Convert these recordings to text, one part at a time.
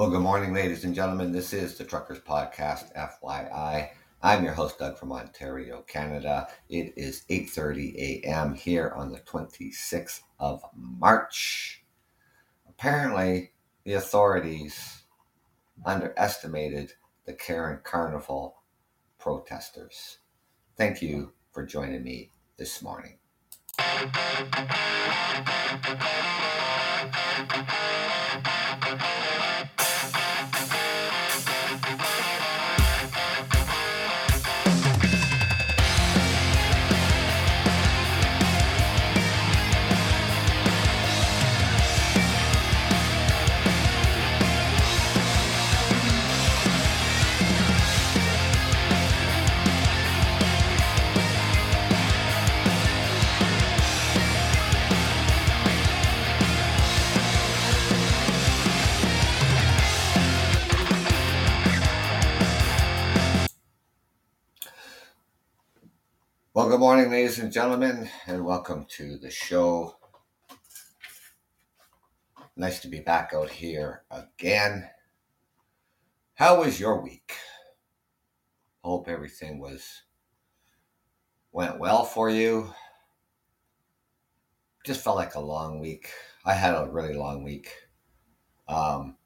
Well, good morning, ladies and gentlemen. This is the Truckers Podcast, FYI. I'm your host, Doug from Ontario, Canada. It is 8.30 a.m. here on the 26th of March. Apparently, the authorities underestimated the Karen Carnival protesters. Thank you for joining me this morning. Good morning, ladies and gentlemen, and welcome to the show. Nice to be back out here again. How was your week? Hope everything was went well for you. Just felt like a long week. I had a really long week. Um,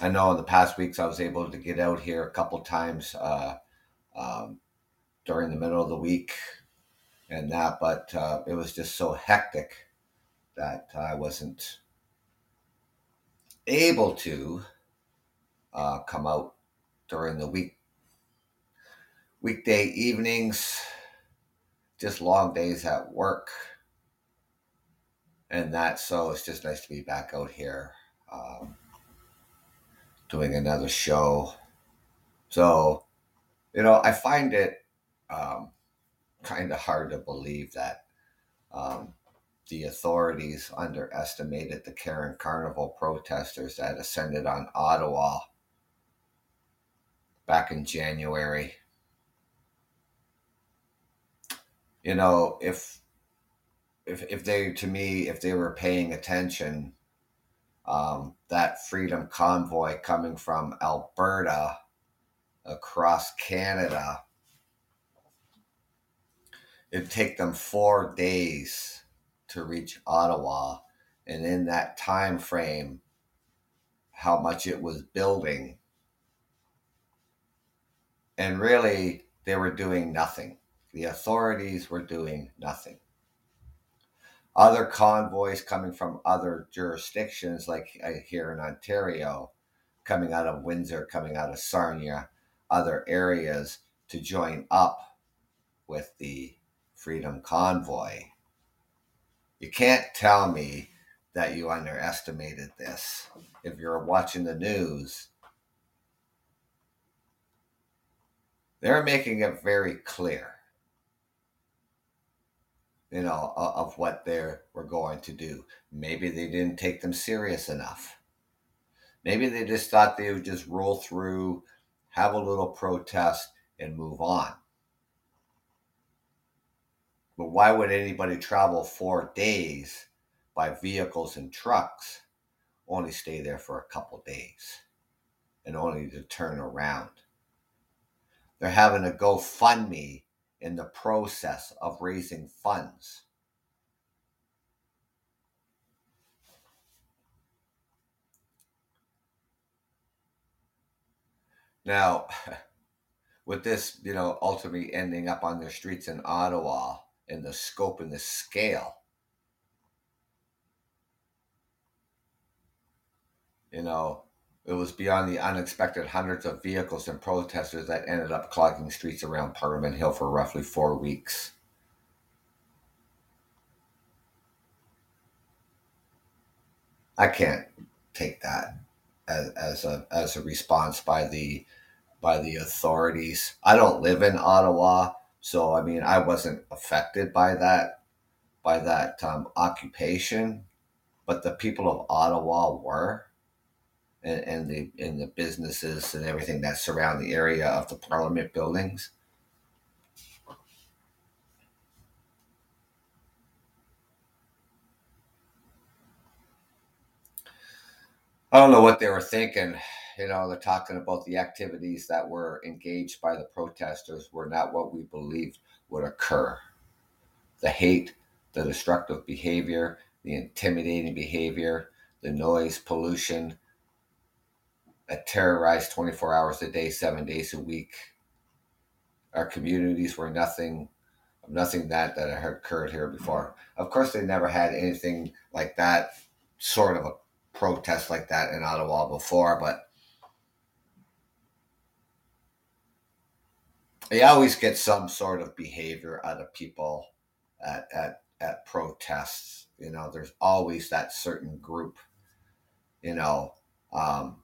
I know in the past weeks I was able to get out here a couple times. Uh, um, during the middle of the week and that, but uh, it was just so hectic that I wasn't able to uh, come out during the week weekday evenings, just long days at work, and that. So it's just nice to be back out here um, doing another show. So, you know, I find it um, kind of hard to believe that um, the authorities underestimated the Karen Carnival protesters that ascended on Ottawa back in January. You know, if if if they to me if they were paying attention, um, that freedom convoy coming from Alberta across Canada it'd take them four days to reach Ottawa. And in that time frame, how much it was building. And really, they were doing nothing. The authorities were doing nothing. Other convoys coming from other jurisdictions, like uh, here in Ontario, coming out of Windsor, coming out of Sarnia, other areas to join up with the Freedom Convoy. You can't tell me that you underestimated this. If you're watching the news, they're making it very clear, you know, of what they were going to do. Maybe they didn't take them serious enough. Maybe they just thought they would just roll through, have a little protest, and move on. But why would anybody travel four days by vehicles and trucks, only stay there for a couple days and only to turn around? They're having a GoFundMe in the process of raising funds. Now, with this, you know, ultimately ending up on the streets in Ottawa, and the scope and the scale. You know, it was beyond the unexpected hundreds of vehicles and protesters that ended up clogging streets around Parliament Hill for roughly four weeks. I can't take that as, as a as a response by the by the authorities. I don't live in Ottawa. So I mean, I wasn't affected by that by that um, occupation, but the people of Ottawa were, and, and the and the businesses and everything that surround the area of the Parliament buildings. I don't know what they were thinking. You know, they're talking about the activities that were engaged by the protesters were not what we believed would occur. The hate, the destructive behavior, the intimidating behavior, the noise pollution that terrorized 24 hours a day, seven days a week. Our communities were nothing nothing that that had occurred here before. Of course, they never had anything like that, sort of a protest like that in Ottawa before, but you always get some sort of behavior out of people at, at, at protests. You know, there's always that certain group, you know, um,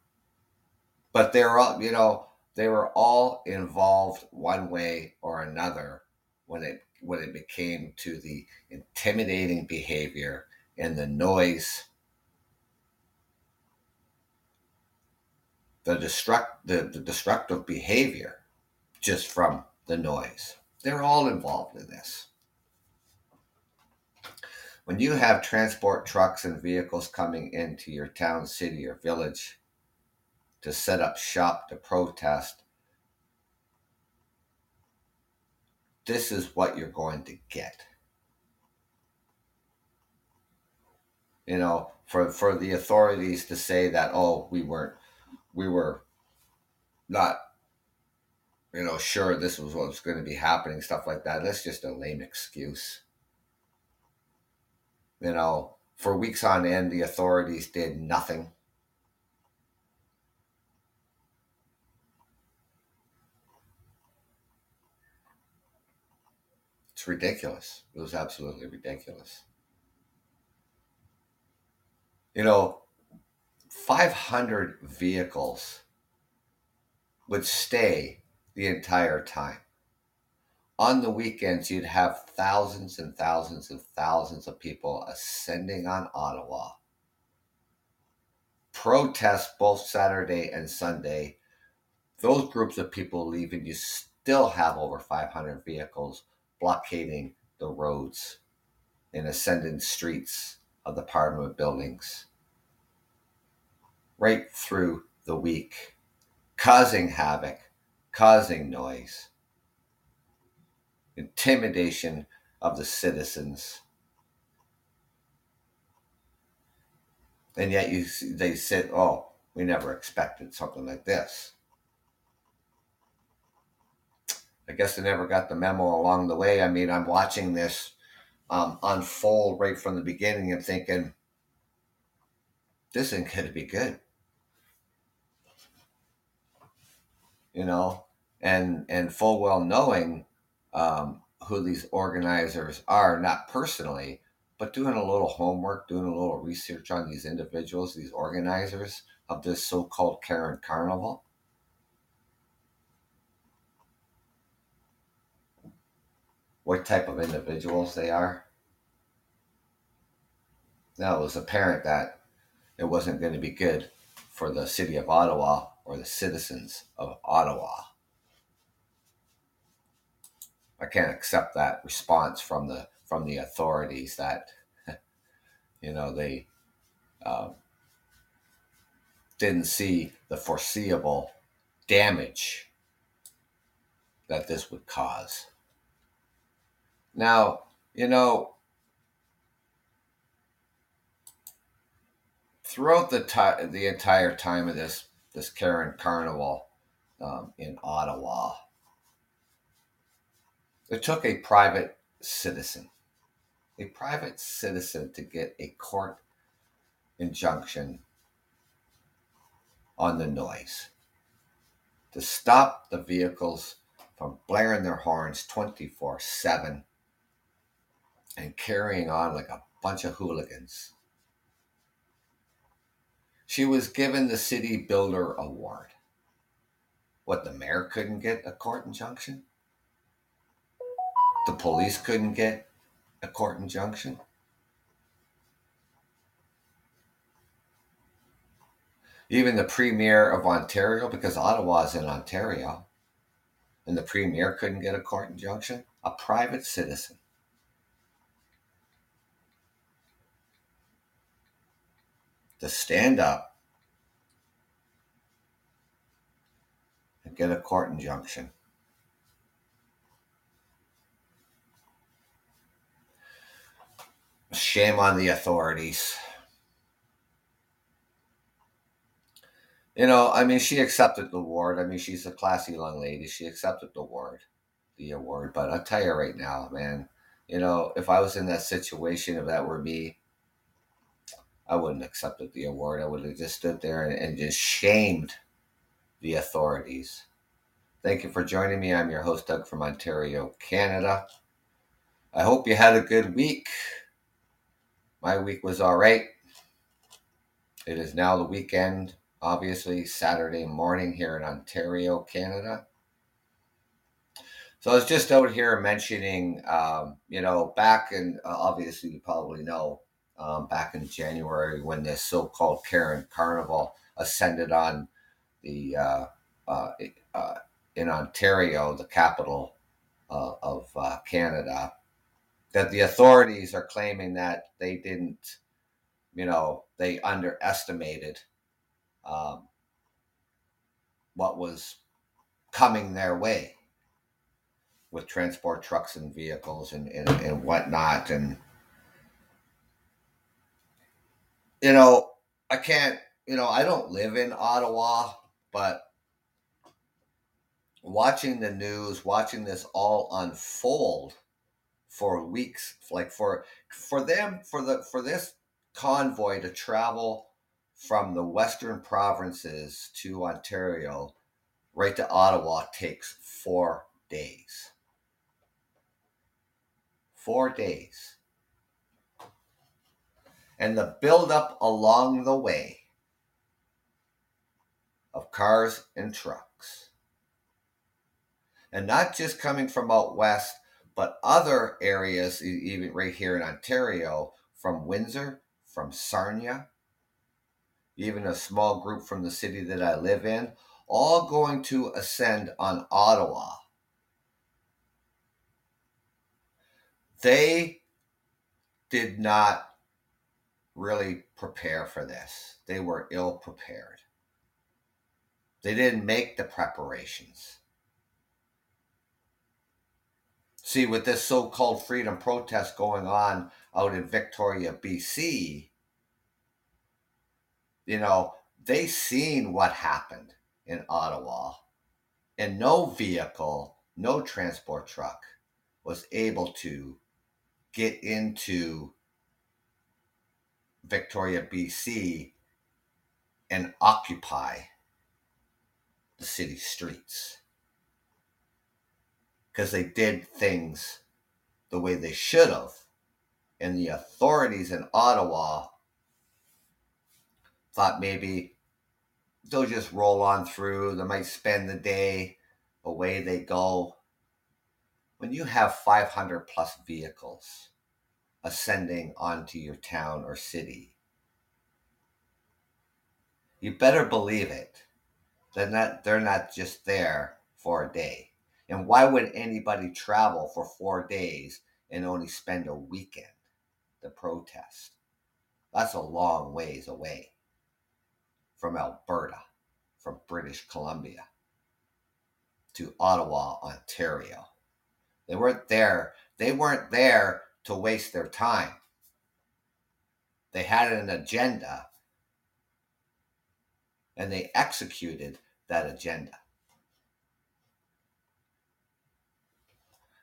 but they're all, you know, they were all involved one way or another when it when it became to the intimidating behavior and the noise the destruct the, the destructive behavior just from the noise. They're all involved in this. When you have transport trucks and vehicles coming into your town, city, or village to set up shop to protest, this is what you're going to get. You know, for, for the authorities to say that, oh, we weren't we were not, you know, sure this was what was going to be happening, stuff like that. That's just a lame excuse. You know, for weeks on end, the authorities did nothing. It's ridiculous. It was absolutely ridiculous. You know, 500 vehicles would stay the entire time. On the weekends, you'd have thousands and thousands and thousands of people ascending on Ottawa. Protests both Saturday and Sunday. Those groups of people leaving, you still have over 500 vehicles blockading the roads and ascending streets of the Parliament buildings right through the week, causing havoc, causing noise, intimidation of the citizens. And yet you they said, "Oh, we never expected something like this." I guess they never got the memo along the way. I mean, I'm watching this um, unfold right from the beginning and thinking, this isn't going to be good. You know, and and full well knowing um, who these organizers are, not personally, but doing a little homework, doing a little research on these individuals, these organizers of this so-called Karen Carnival. What type of individuals they are. Now it was apparent that it wasn't going to be good for the city of Ottawa or the citizens of Ottawa. I can't accept that response from the from the authorities that you know they uh, didn't see the foreseeable damage that this would cause. Now, you know, throughout the the entire time of this this Karen Carnival um, in Ottawa. It took a private citizen, a private citizen to get a court injunction on the noise, to stop the vehicles from blaring their horns 24 7 and carrying on like a bunch of hooligans she was given the City Builder Award. What, the mayor couldn't get a court injunction? The police couldn't get a court injunction? Even the Premier of Ontario, because Ottawa's in Ontario, and the Premier couldn't get a court injunction? A private citizen. to stand up and get a court injunction. Shame on the authorities. You know, I mean, she accepted the award. I mean, she's a classy young lady. She accepted the award, the award. But i tell you right now, man, you know, if I was in that situation, if that were me, I wouldn't accepted the award. I would have just stood there and, and just shamed the authorities. Thank you for joining me. I'm your host, Doug from Ontario, Canada. I hope you had a good week. My week was all right. It is now the weekend, obviously, Saturday morning here in Ontario, Canada. So I was just out here mentioning, um, you know, back in, uh, obviously, you probably know, um, back in January when this so called Karen Carnival ascended on the, uh, uh, uh in Ontario, the capital uh, of uh, Canada that the authorities are claiming that they didn't, you know, they underestimated um, what was coming their way with transport trucks and vehicles and, and, and whatnot. And, you know, I can't, you know, I don't live in Ottawa, but watching the news, watching this all unfold for weeks like for for them for the for this convoy to travel from the western provinces to Ontario right to Ottawa takes 4 days. 4 days and the buildup along the way of cars and trucks and not just coming from out west but other areas, even right here in Ontario, from Windsor, from Sarnia, even a small group from the city that I live in, all going to ascend on Ottawa. They did not really prepare for this. They were ill prepared. They didn't make the preparations. See, with this so called freedom protest going on out in Victoria, BC, you know, they seen what happened in Ottawa, and no vehicle, no transport truck was able to get into Victoria, BC and occupy the city streets because they did things the way they should have. And the authorities in Ottawa thought maybe they'll just roll on through. They might spend the day, away they go. When you have 500 plus vehicles ascending onto your town or city, you better believe it. They're not, they're not just there for a day. And why would anybody travel for four days and only spend a weekend to protest? That's a long ways away from Alberta, from British Columbia to Ottawa, Ontario. They weren't there. They weren't there to waste their time. They had an agenda and they executed that agenda.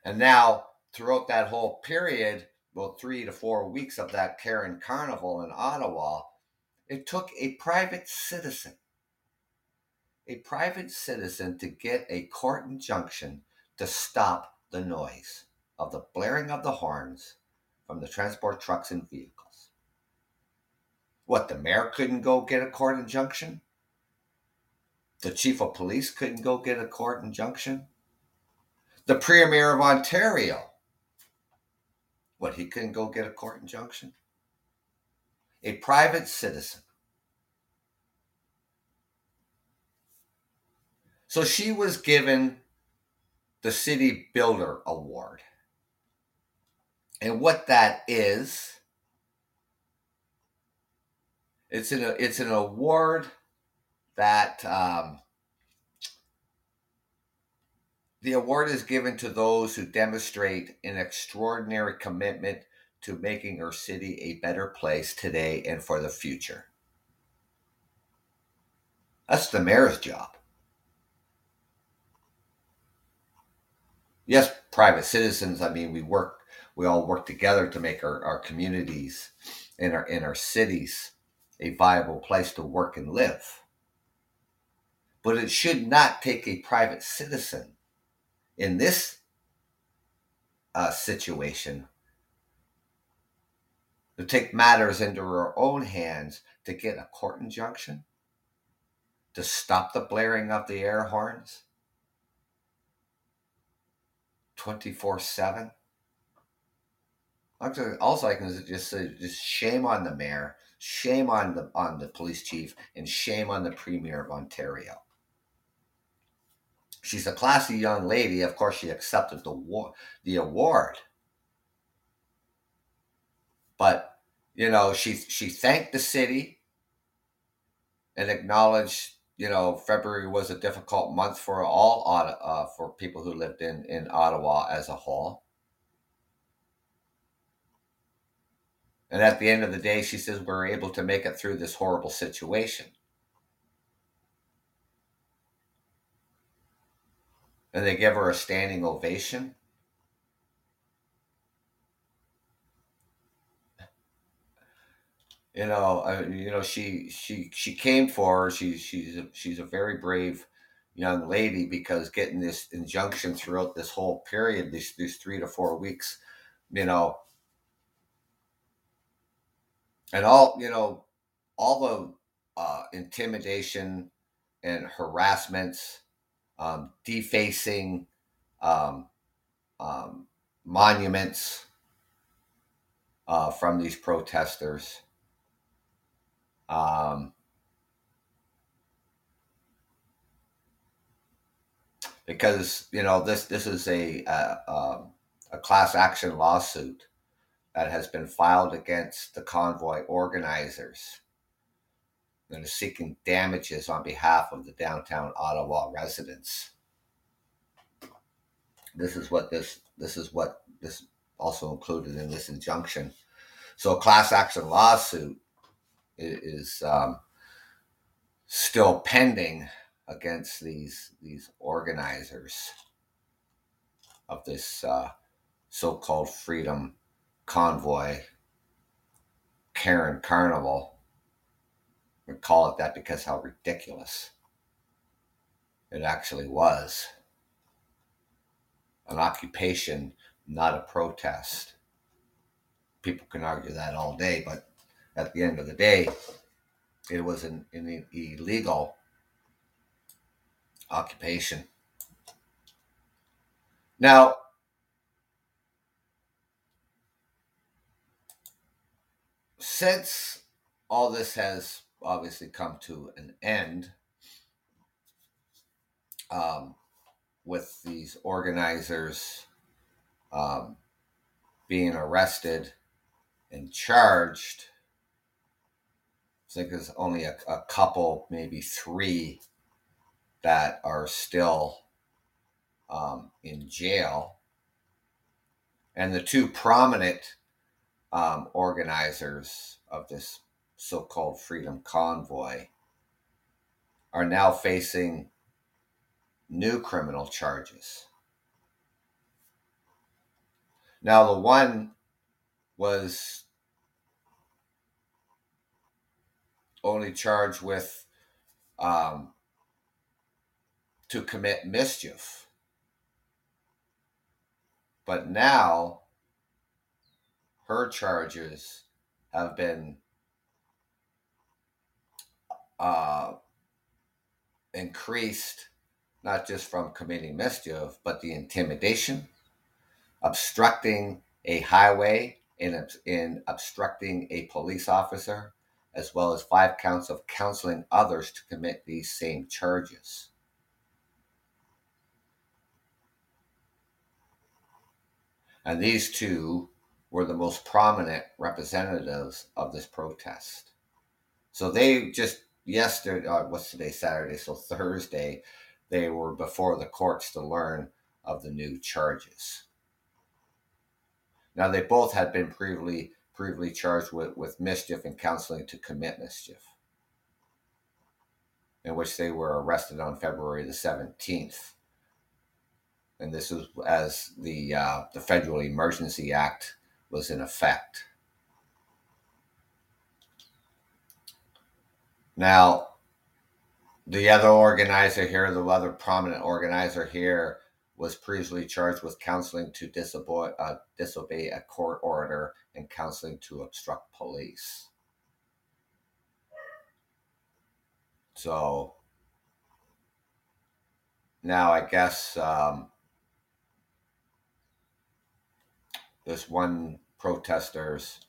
And now, throughout that whole period, about three to four weeks of that Karen Carnival in Ottawa, it took a private citizen, a private citizen to get a court injunction to stop the noise of the blaring of the horns from the transport trucks and vehicles. What, the mayor couldn't go get a court injunction? The chief of police couldn't go get a court injunction? the Premier of Ontario. What, he couldn't go get a court injunction? A private citizen. So she was given the City Builder Award. And what that is, it's an, it's an award that um, The award is given to those who demonstrate an extraordinary commitment to making our city a better place today and for the future. That's the mayor's job. Yes, private citizens, I mean, we work, we all work together to make our, our communities and our, in our cities a viable place to work and live. But it should not take a private citizen in this uh, situation to take matters into our own hands to get a court injunction, to stop the blaring of the air horns 24 7. Also, I can just say, just shame on the mayor, shame on the on the police chief, and shame on the premier of Ontario she's a classy young lady. Of course, she accepted the war, the award. But you know, she she thanked the city and acknowledged, you know, February was a difficult month for all uh, for people who lived in in Ottawa as a whole. And at the end of the day, she says we're able to make it through this horrible situation. and they give her a standing ovation. You know, uh, you know, she she she came for her. She's she's a, she's a very brave young lady because getting this injunction throughout this whole period, these these three to four weeks, you know, and all you know, all the uh, intimidation and harassments um, defacing um, um, monuments uh, from these protesters. Um, because you know this this is a, a, um, a class action lawsuit that has been filed against the convoy organizers and is seeking damages on behalf of the downtown Ottawa residents. This is what this this is what this also included in this injunction. So a class action lawsuit is um, still pending against these these organizers of this uh, so-called freedom convoy Karen Carnival we call it that because how ridiculous it actually was. An occupation, not a protest. People can argue that all day, but at the end of the day, it was an, an illegal occupation. Now, since all this has obviously come to an end um, with these organizers um, being arrested and charged. I think there's only a, a couple, maybe three, that are still um, in jail. And the two prominent um, organizers of this so called Freedom Convoy are now facing new criminal charges. Now, the one was only charged with um, to commit mischief. But now her charges have been uh, increased not just from committing mischief, but the intimidation, obstructing a highway, in, in obstructing a police officer, as well as five counts of counseling others to commit these same charges. And these two were the most prominent representatives of this protest. So they just yesterday, uh, what's today, Saturday, so Thursday, they were before the courts to learn of the new charges. Now, they both had been previously, previously charged with, with mischief and counseling to commit mischief, in which they were arrested on February the 17th. And this was as the, uh, the Federal Emergency Act was in effect. Now, the other organizer here, the other prominent organizer here, was previously charged with counseling to disobey, uh, disobey a court order and counseling to obstruct police. So now I guess um, this one protester's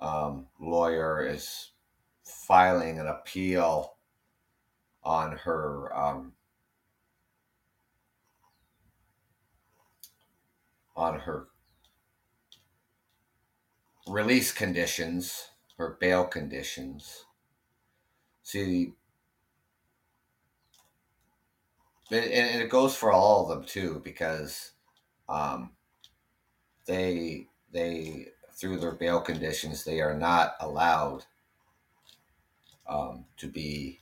um, lawyer is filing an appeal on her um, on her release conditions, her bail conditions. See, and it goes for all of them too, because um, they they through their bail conditions they are not allowed um, to be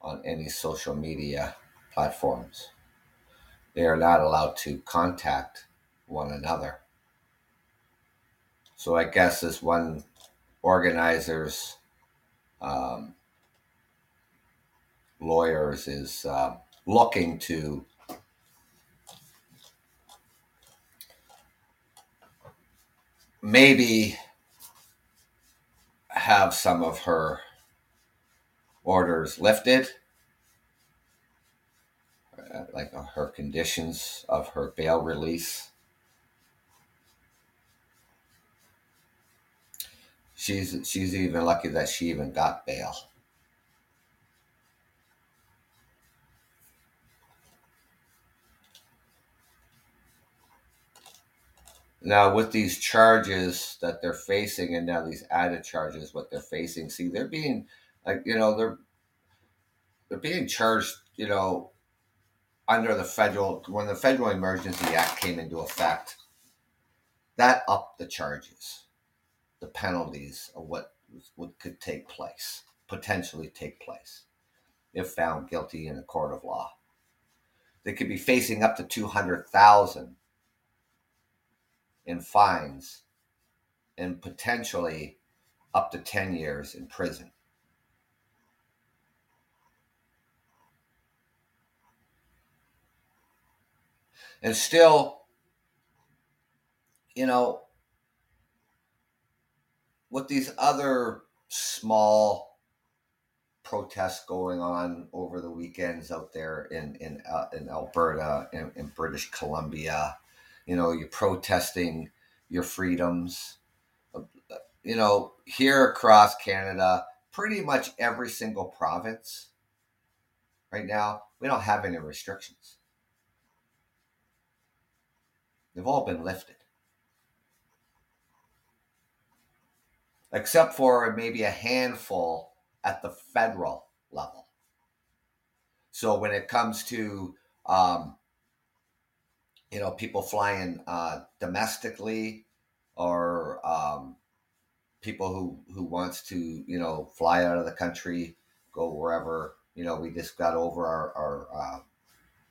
on any social media platforms. They are not allowed to contact one another. So I guess as one organizer's um, lawyers is uh, looking to maybe have some of her orders lifted, uh, like her conditions of her bail release. She's she's even lucky that she even got bail. Now, with these charges that they're facing, and now these added charges, what they're facing, see, they're being like, you know, they're they're being charged, you know, under the federal when the Federal Emergency Act came into effect. That upped the charges, the penalties of what what could take place, potentially take place, if found guilty in a court of law. They could be facing up to two hundred thousand in fines and potentially up to 10 years in prison. And still, you know, with these other small protests going on over the weekends out there in in uh, in Alberta and in, in British Columbia, you know you're protesting your freedoms. You know here across canada pretty much every single province right now we don't have any restrictions. They've all been lifted. Except for maybe a handful at the federal level. So when it comes to um, you know, people flying uh, domestically or um, people who, who wants to, you know, fly out of the country, go wherever. You know, we just got over our, our, uh,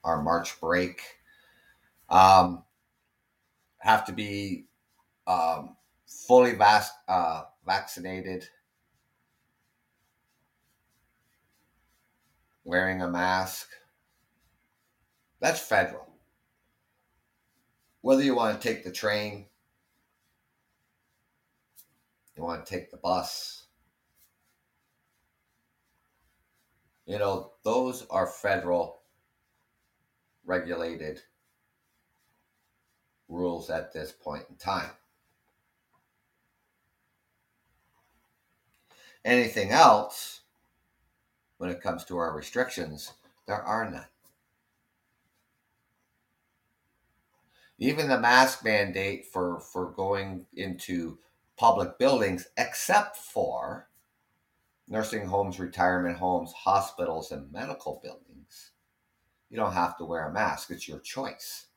our March break. Um, have to be um, fully vas- uh, vaccinated, wearing a mask. That's federal whether you want to take the train, you want to take the bus, you know, those are federal regulated rules at this point in time. Anything else, when it comes to our restrictions, there are none. Even the mask mandate for for going into public buildings except for nursing homes retirement homes hospitals and medical buildings you don't have to wear a mask. It's your choice.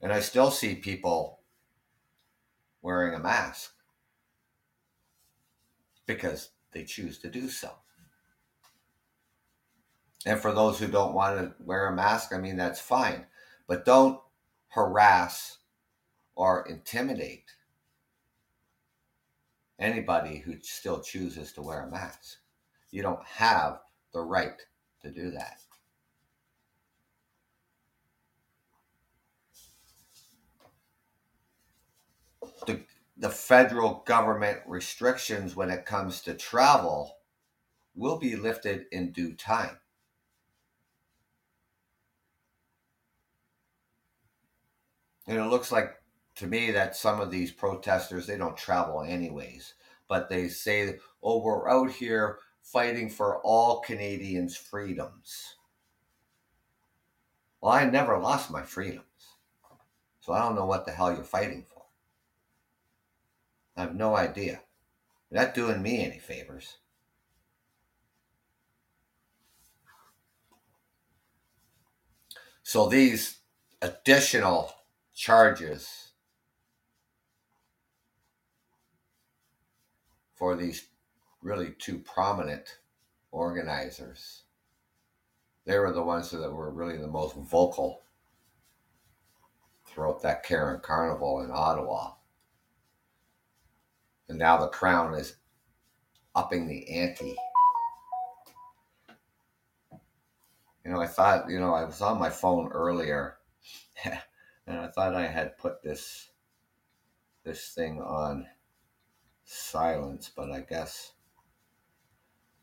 And I still see people wearing a mask because they choose to do so. And for those who don't want to wear a mask, I mean, that's fine. But don't harass or intimidate anybody who still chooses to wear a mask. You don't have the right to do that. The, the federal government restrictions when it comes to travel will be lifted in due time. And it looks like to me that some of these protesters they don't travel anyways, but they say, "Oh, we're out here fighting for all Canadians' freedoms." Well, I never lost my freedoms, so I don't know what the hell you're fighting for. I have no idea. You're not doing me any favors. So these additional charges for these really two prominent organizers. They were the ones that were really the most vocal throughout that Karen Carnival in Ottawa. And now the Crown is upping the ante. You know, I thought, you know, I was on my phone earlier and I thought I had put this this thing on silence, but I guess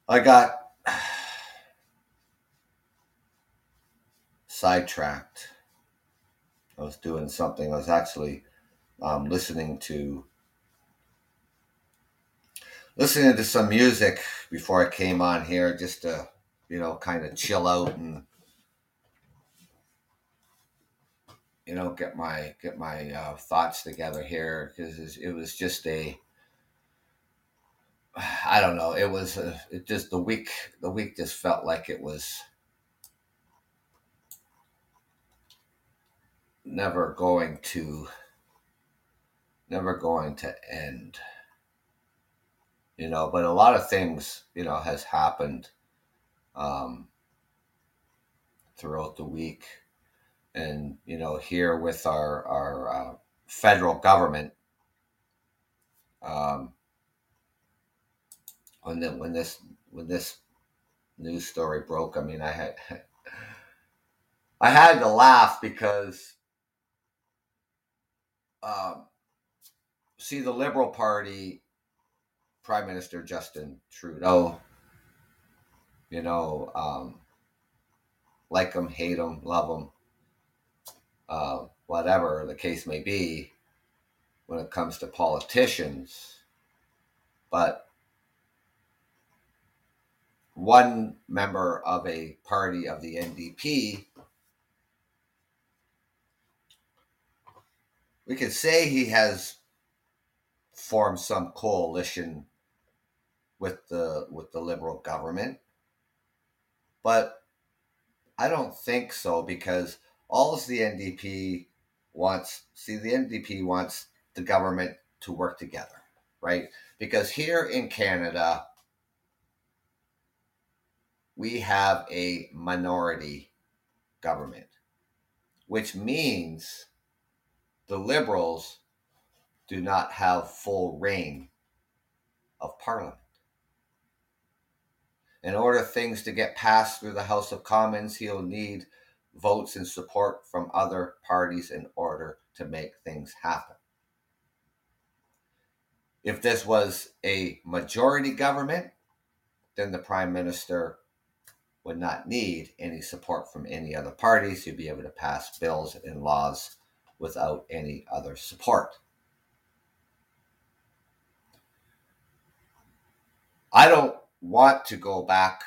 I got sidetracked. I was doing something. I was actually um, listening to listening to some music before I came on here, just to you know, kind of chill out and you know get my get my uh, thoughts together here because it was just a I don't know. It was a, it just the week the week just felt like it was never going to never going to end. You know, but a lot of things, you know, has happened um, throughout the week and you know here with our our uh, federal government um, when the, when this when this news story broke i mean i had i had to laugh because um, see the liberal party prime minister justin trudeau you know um, like him hate him love him uh, whatever the case may be, when it comes to politicians. But one member of a party of the NDP, we could say he has formed some coalition with the with the liberal government but i don't think so because all the NDP wants, see, the NDP wants the government to work together, right? Because here in Canada, we have a minority government, which means the Liberals do not have full reign of Parliament. In order things to get passed through the House of Commons, he'll need votes and support from other parties in order to make things happen. If this was a majority government, then the prime minister would not need any support from any other parties. He'd be able to pass bills and laws without any other support. I don't want to go back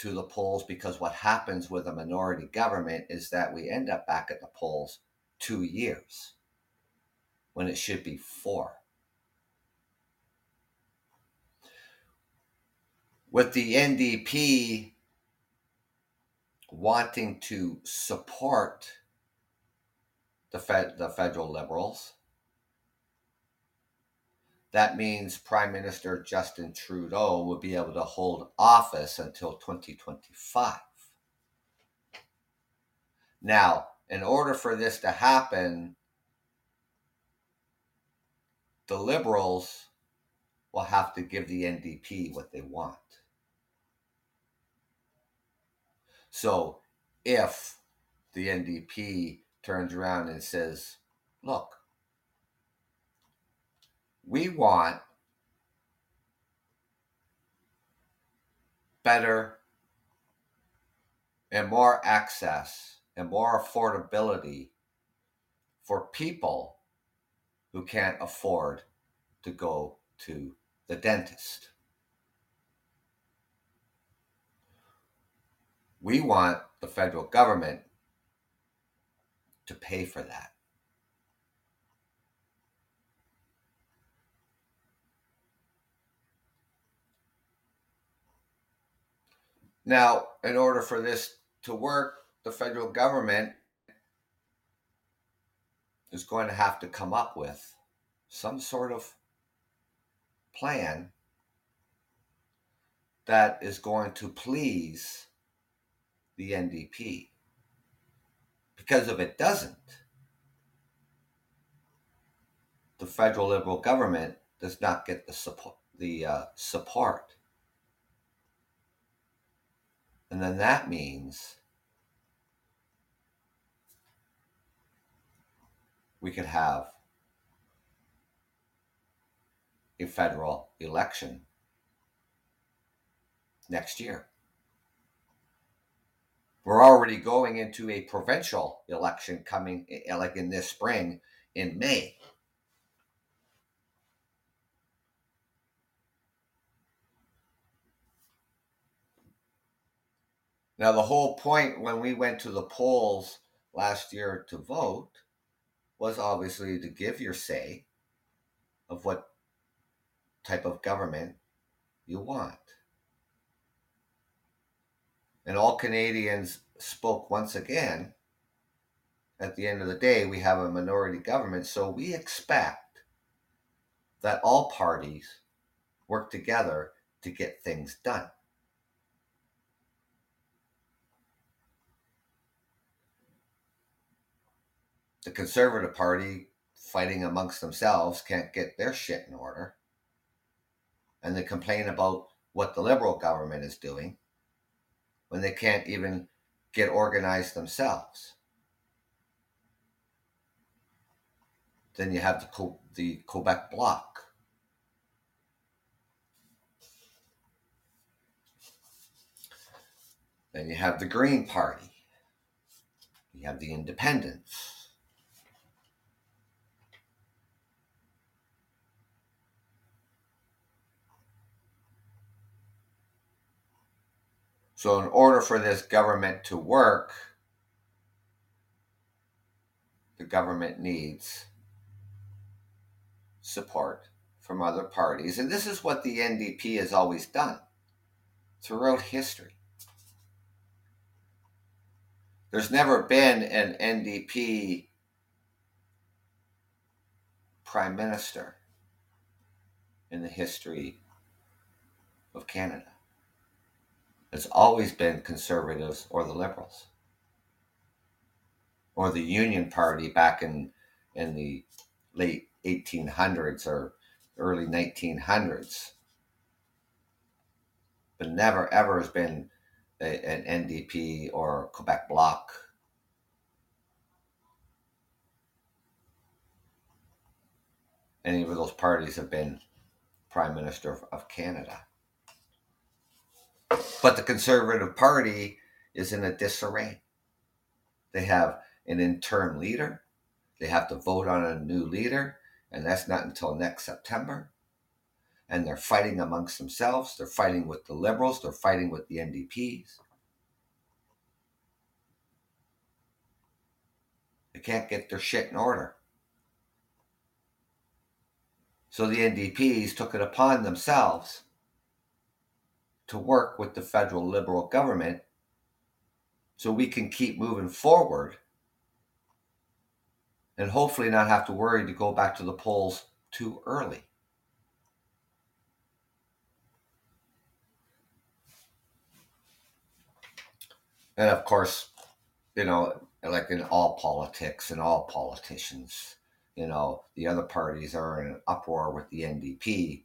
to the polls because what happens with a minority government is that we end up back at the polls two years when it should be four. with the NDP wanting to support the Fed, the federal liberals, that means Prime Minister Justin Trudeau will be able to hold office until 2025. Now, in order for this to happen, the Liberals will have to give the NDP what they want. So if the NDP turns around and says, look, we want better and more access and more affordability for people who can't afford to go to the dentist. We want the federal government to pay for that. Now, in order for this to work, the federal government is going to have to come up with some sort of plan that is going to please the NDP. Because if it doesn't, the federal liberal government does not get the support. The uh, support, and then that means we could have a federal election next year. We're already going into a provincial election coming, eh, like in this spring in May. Now, the whole point when we went to the polls last year to vote was obviously to give your say of what type of government you want. And all Canadians spoke once again. At the end of the day, we have a minority government, so we expect that all parties work together to get things done. The Conservative Party, fighting amongst themselves, can't get their shit in order and they complain about what the liberal government is doing when they can't even get organized themselves. Then you have the, the Quebec Bloc. Then you have the Green Party. You have the Independents. So, in order for this government to work, the government needs support from other parties. And this is what the NDP has always done throughout history. There's never been an NDP prime minister in the history of Canada. It's always been conservatives or the liberals or the Union Party back in in the late 1800s or early 1900s. But never ever has been a, an NDP or Quebec Bloc. Any of those parties have been Prime Minister of, of Canada. But the Conservative Party is in a disarray. They have an interim leader. They have to vote on a new leader, and that's not until next September. And they're fighting amongst themselves. They're fighting with the Liberals. They're fighting with the NDPs. They can't get their shit in order. So the NDPs took it upon themselves to work with the federal liberal government so we can keep moving forward and hopefully not have to worry to go back to the polls too early. And of course, you know, like in all politics and all politicians, you know, the other parties are in an uproar with the NDP.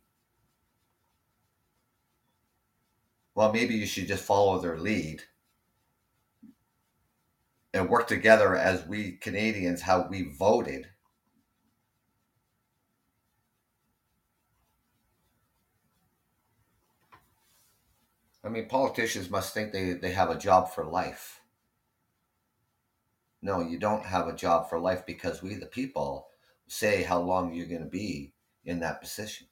Well, maybe you should just follow their lead and work together as we Canadians, how we voted. I mean, politicians must think they, they have a job for life. No, you don't have a job for life because we, the people, say how long you're going to be in that position.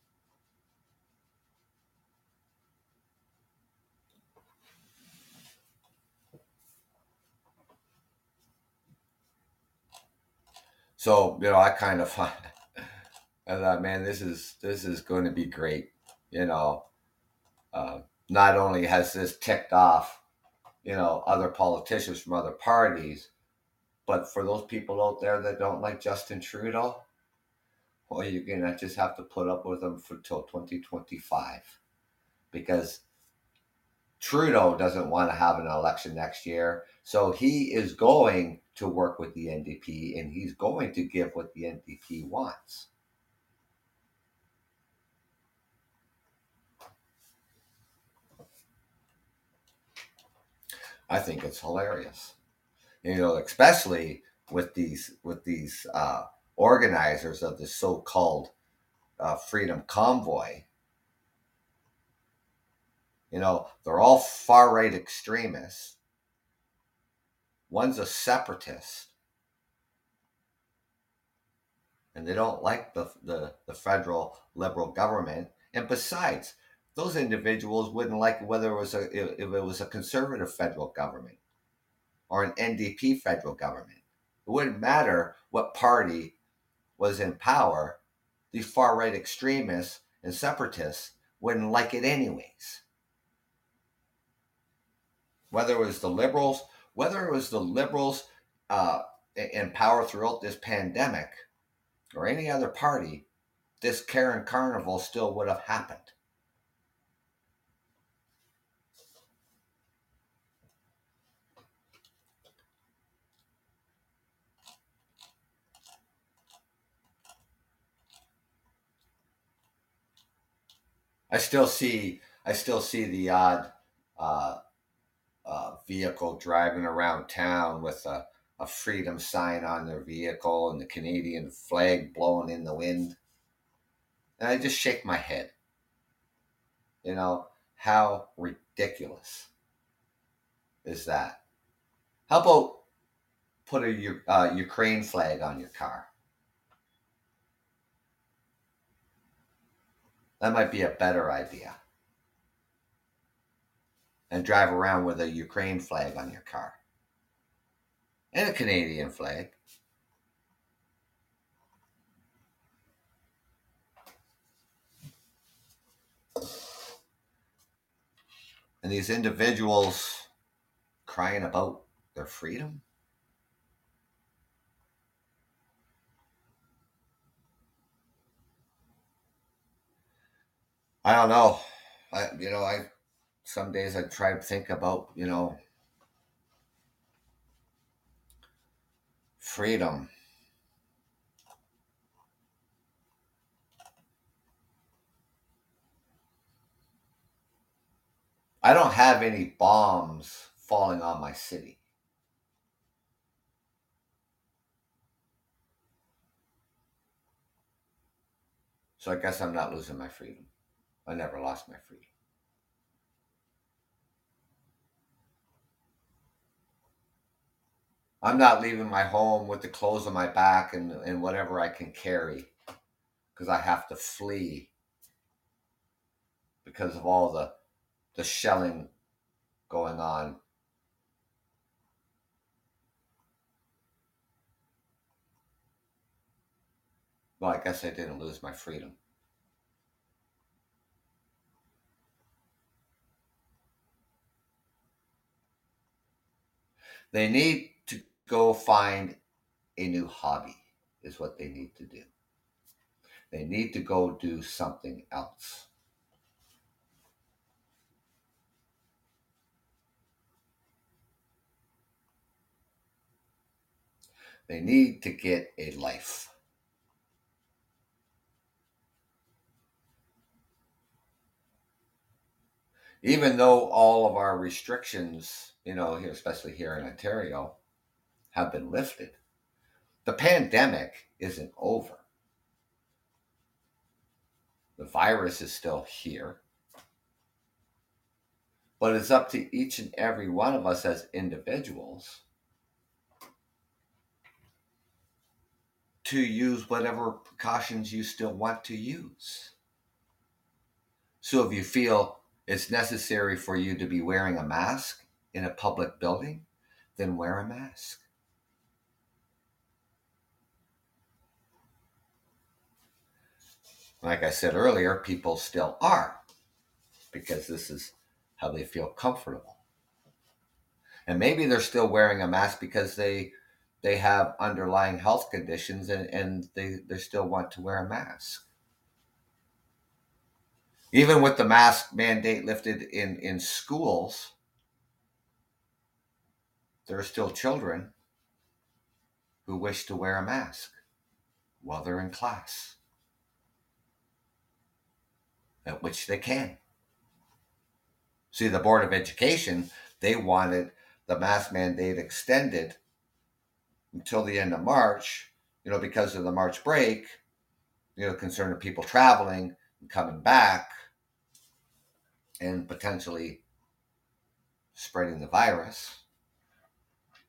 So you know, I kind of I thought, man, this is this is going to be great. You know, uh, not only has this ticked off, you know, other politicians from other parties, but for those people out there that don't like Justin Trudeau, well, you're gonna just have to put up with them for till 2025, because Trudeau doesn't want to have an election next year, so he is going to work with the NDP and he's going to give what the NDP wants. I think it's hilarious. You know, especially with these with these uh, organizers of the so-called uh, Freedom Convoy. You know, they're all far right extremists One's a separatist. And they don't like the, the, the federal liberal government. And besides, those individuals wouldn't like whether it was a if it was a conservative federal government or an NDP federal government. It wouldn't matter what party was in power. These far right extremists and separatists wouldn't like it anyways. Whether it was the liberals whether it was the liberals uh, in power throughout this pandemic or any other party, this Karen Carnival still would have happened. I still see I still see the odd uh, uh, vehicle driving around town with a, a freedom sign on their vehicle and the Canadian flag blowing in the wind. And I just shake my head. You know, how ridiculous is that? How about put a uh, Ukraine flag on your car? That might be a better idea and drive around with a Ukraine flag on your car and a Canadian flag. And these individuals crying about their freedom. I don't know. I, you know, I some days I try to think about, you know, freedom. I don't have any bombs falling on my city. So I guess I'm not losing my freedom. I never lost my freedom. I'm not leaving my home with the clothes on my back and, and whatever I can carry because I have to flee because of all the, the shelling going on. Well, I guess I didn't lose my freedom. They need go find a new hobby, is what they need to do. They need to go do something else. They need to get a life. Even though all of our restrictions, you know, especially here in Ontario, have been lifted, the pandemic isn't over. The virus is still here. But it's up to each and every one of us as individuals to use whatever precautions you still want to use. So if you feel it's necessary for you to be wearing a mask in a public building, then wear a mask. Like I said earlier, people still are because this is how they feel comfortable. And maybe they're still wearing a mask because they they have underlying health conditions and, and they, they still want to wear a mask. Even with the mask mandate lifted in, in schools, there are still children who wish to wear a mask while they're in class, at which they can. See, the Board of Education, they wanted the mask mandate extended until the end of March, you know, because of the March break, you know, concern of people traveling and coming back and potentially spreading the virus.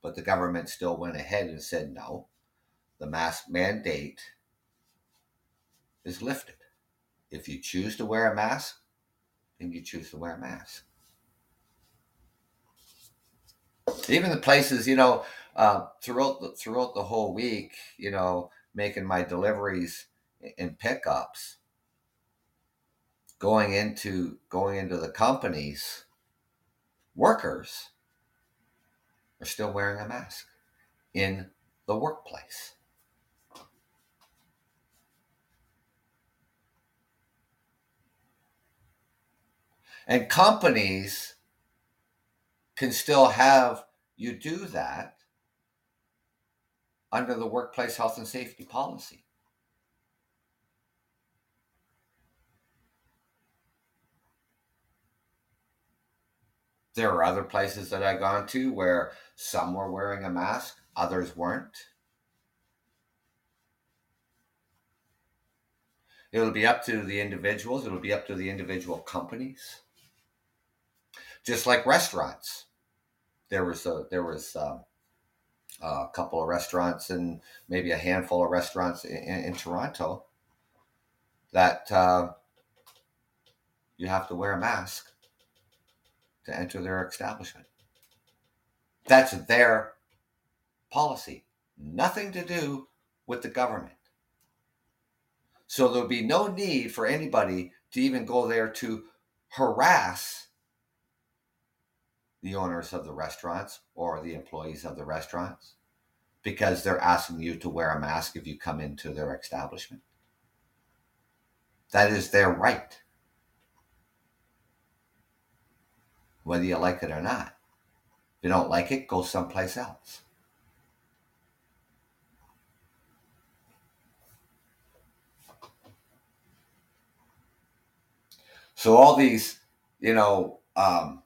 But the government still went ahead and said no, the mask mandate is lifted. If you choose to wear a mask, then you choose to wear a mask. Even the places, you know, uh, throughout the, throughout the whole week, you know, making my deliveries and pickups, going into going into the companies, workers are still wearing a mask in the workplace. And companies can still have you do that under the workplace health and safety policy. There are other places that I've gone to where some were wearing a mask, others weren't. It'll be up to the individuals, it'll be up to the individual companies. Just like restaurants. There was a there was um, a couple of restaurants and maybe a handful of restaurants in, in, in Toronto that uh, you have to wear a mask to enter their establishment. That's their policy, nothing to do with the government. So there'll be no need for anybody to even go there to harass the owners of the restaurants or the employees of the restaurants because they're asking you to wear a mask if you come into their establishment. That is their right, whether you like it or not. If you don't like it, go someplace else. So all these, you know, um,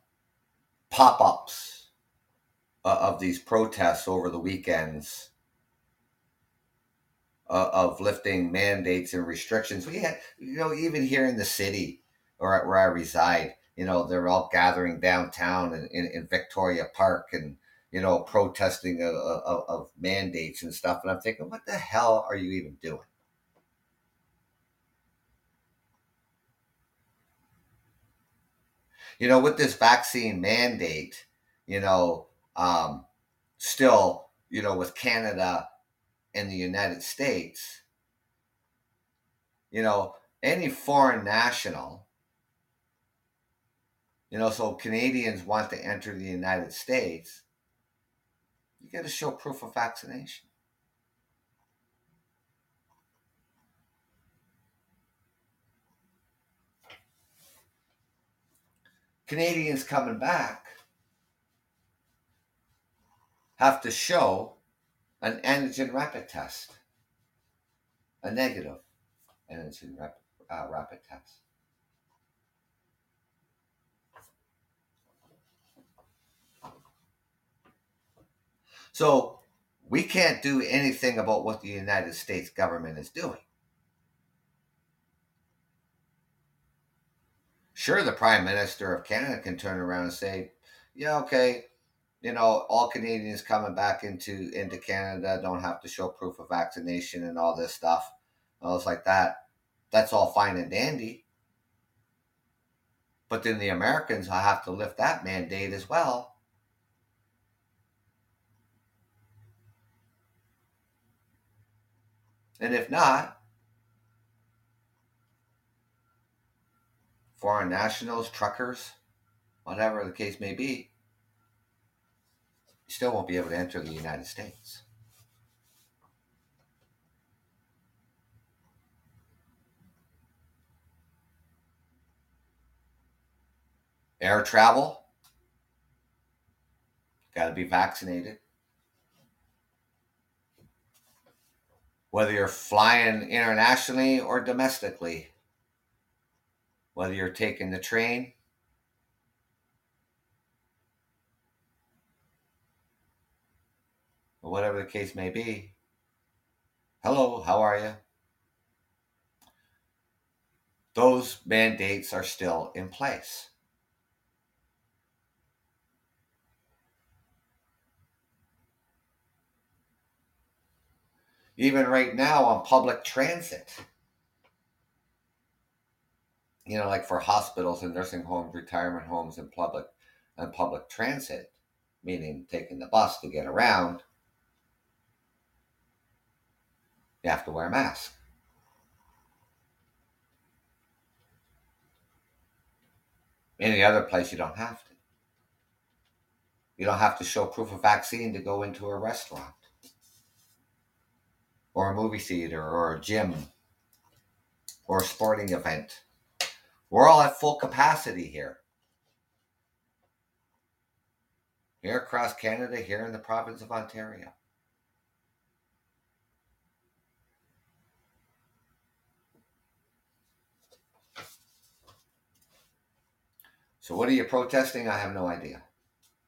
pop ups uh, of these protests over the weekends uh, of lifting mandates and restrictions. We had, you know, even here in the city or where I reside, you know, they're all gathering downtown in, in, in Victoria Park and, you know, protesting of, of, of mandates and stuff. And I'm thinking, what the hell are you even doing? You know, with this vaccine mandate, you know, um, still, you know, with Canada and the United States, you know, any foreign national, you know, so Canadians want to enter the United States, You got to show proof of vaccination. Canadians coming back have to show an antigen rapid test, a negative antigen rapid, uh, rapid test. So we can't do anything about what the United States government is doing. Sure, the Prime Minister of Canada can turn around and say, yeah, okay, you know, all Canadians coming back into into Canada don't have to show proof of vaccination and all this stuff. I was like that. That's all fine and dandy. But then the Americans will have to lift that mandate as well. And if not, foreign nationals, truckers, whatever the case may be, you still won't be able to enter the United States. Air travel, got to be vaccinated. Whether you're flying internationally or domestically, whether you're taking the train, or whatever the case may be. Hello, how are you? Those mandates are still in place. Even right now on public transit, you know, like for hospitals and nursing homes, retirement homes, and public and public transit, meaning taking the bus to get around, you have to wear a mask. Any other place, you don't have to. You don't have to show proof of vaccine to go into a restaurant or a movie theater or a gym or a sporting event. We're all at full capacity here. Here across Canada, here in the province of Ontario. So, what are you protesting? I have no idea.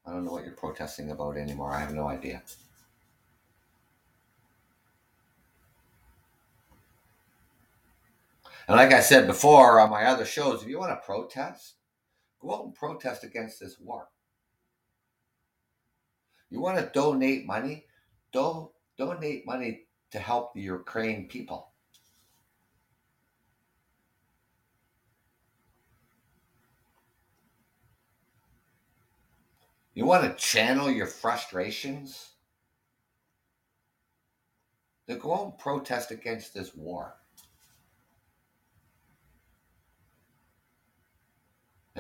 I don't know what you're protesting about anymore. I have no idea. And like I said before on my other shows, if you want to protest, go out and protest against this war. You want to donate money? Don't donate money to help the Ukraine people. You want to channel your frustrations? Then go out and protest against this war.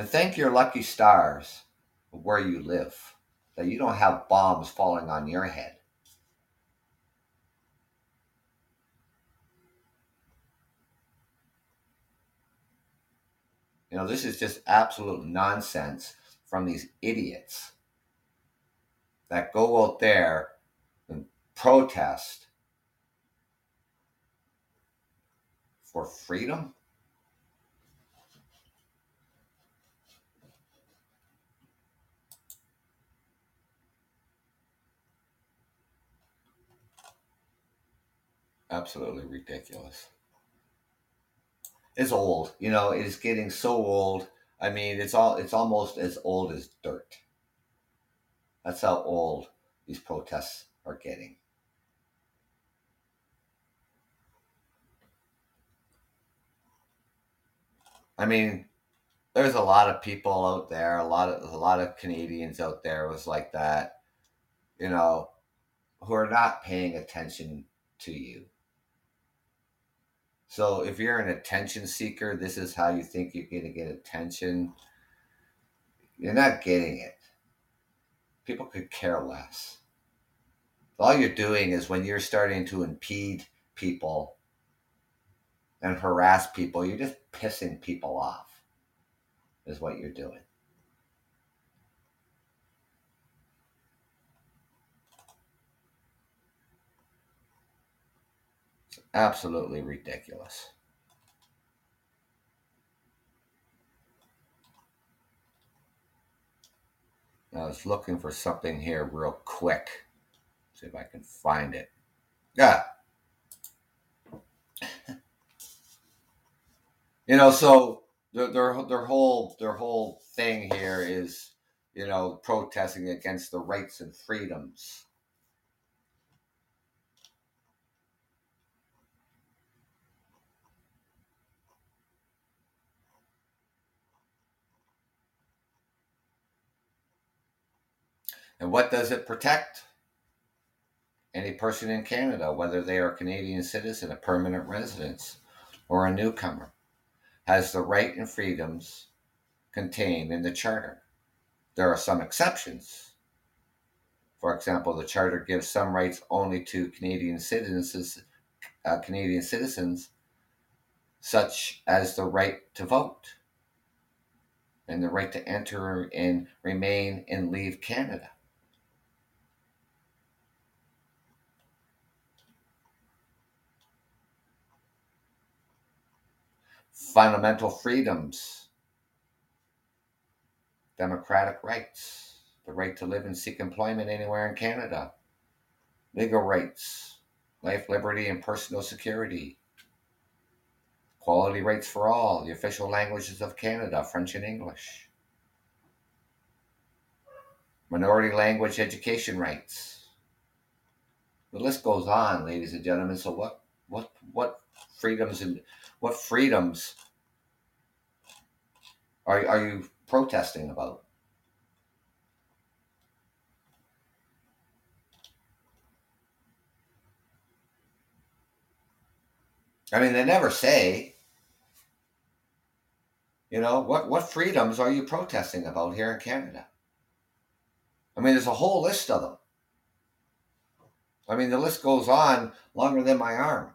And thank your lucky stars where you live that you don't have bombs falling on your head. You know, this is just absolute nonsense from these idiots that go out there and protest for freedom? Absolutely ridiculous. It's old, you know, it is getting so old. I mean, it's all it's almost as old as dirt. That's how old these protests are getting. I mean, there's a lot of people out there, a lot of a lot of Canadians out there was like that, you know, who are not paying attention to you. So if you're an attention seeker, this is how you think you're going to get attention. You're not getting it people could care less. all you're doing is when you're starting to impede people and harass people, you're just pissing people off, is what you're doing. Absolutely ridiculous. I was looking for something here real quick. See if I can find it. Yeah. you know, so their, their their whole their whole thing here is, you know, protesting against the rights and freedoms. And what does it protect? Any person in Canada, whether they are a Canadian citizen, a permanent resident, or a newcomer, has the right and freedoms contained in the Charter. There are some exceptions. For example, the Charter gives some rights only to Canadian citizens, uh, Canadian citizens, such as the right to vote and the right to enter and remain and leave Canada. Fundamental freedoms, democratic rights, the right to live and seek employment anywhere in Canada, legal rights, life, liberty, and personal security, quality rights for all, the official languages of Canada, French and English, minority language education rights. The list goes on, ladies and gentlemen. So what what what freedoms and what freedoms are, are you protesting about? I mean, they never say, you know, what, what freedoms are you protesting about here in Canada? I mean, there's a whole list of them. I mean, the list goes on longer than my arm.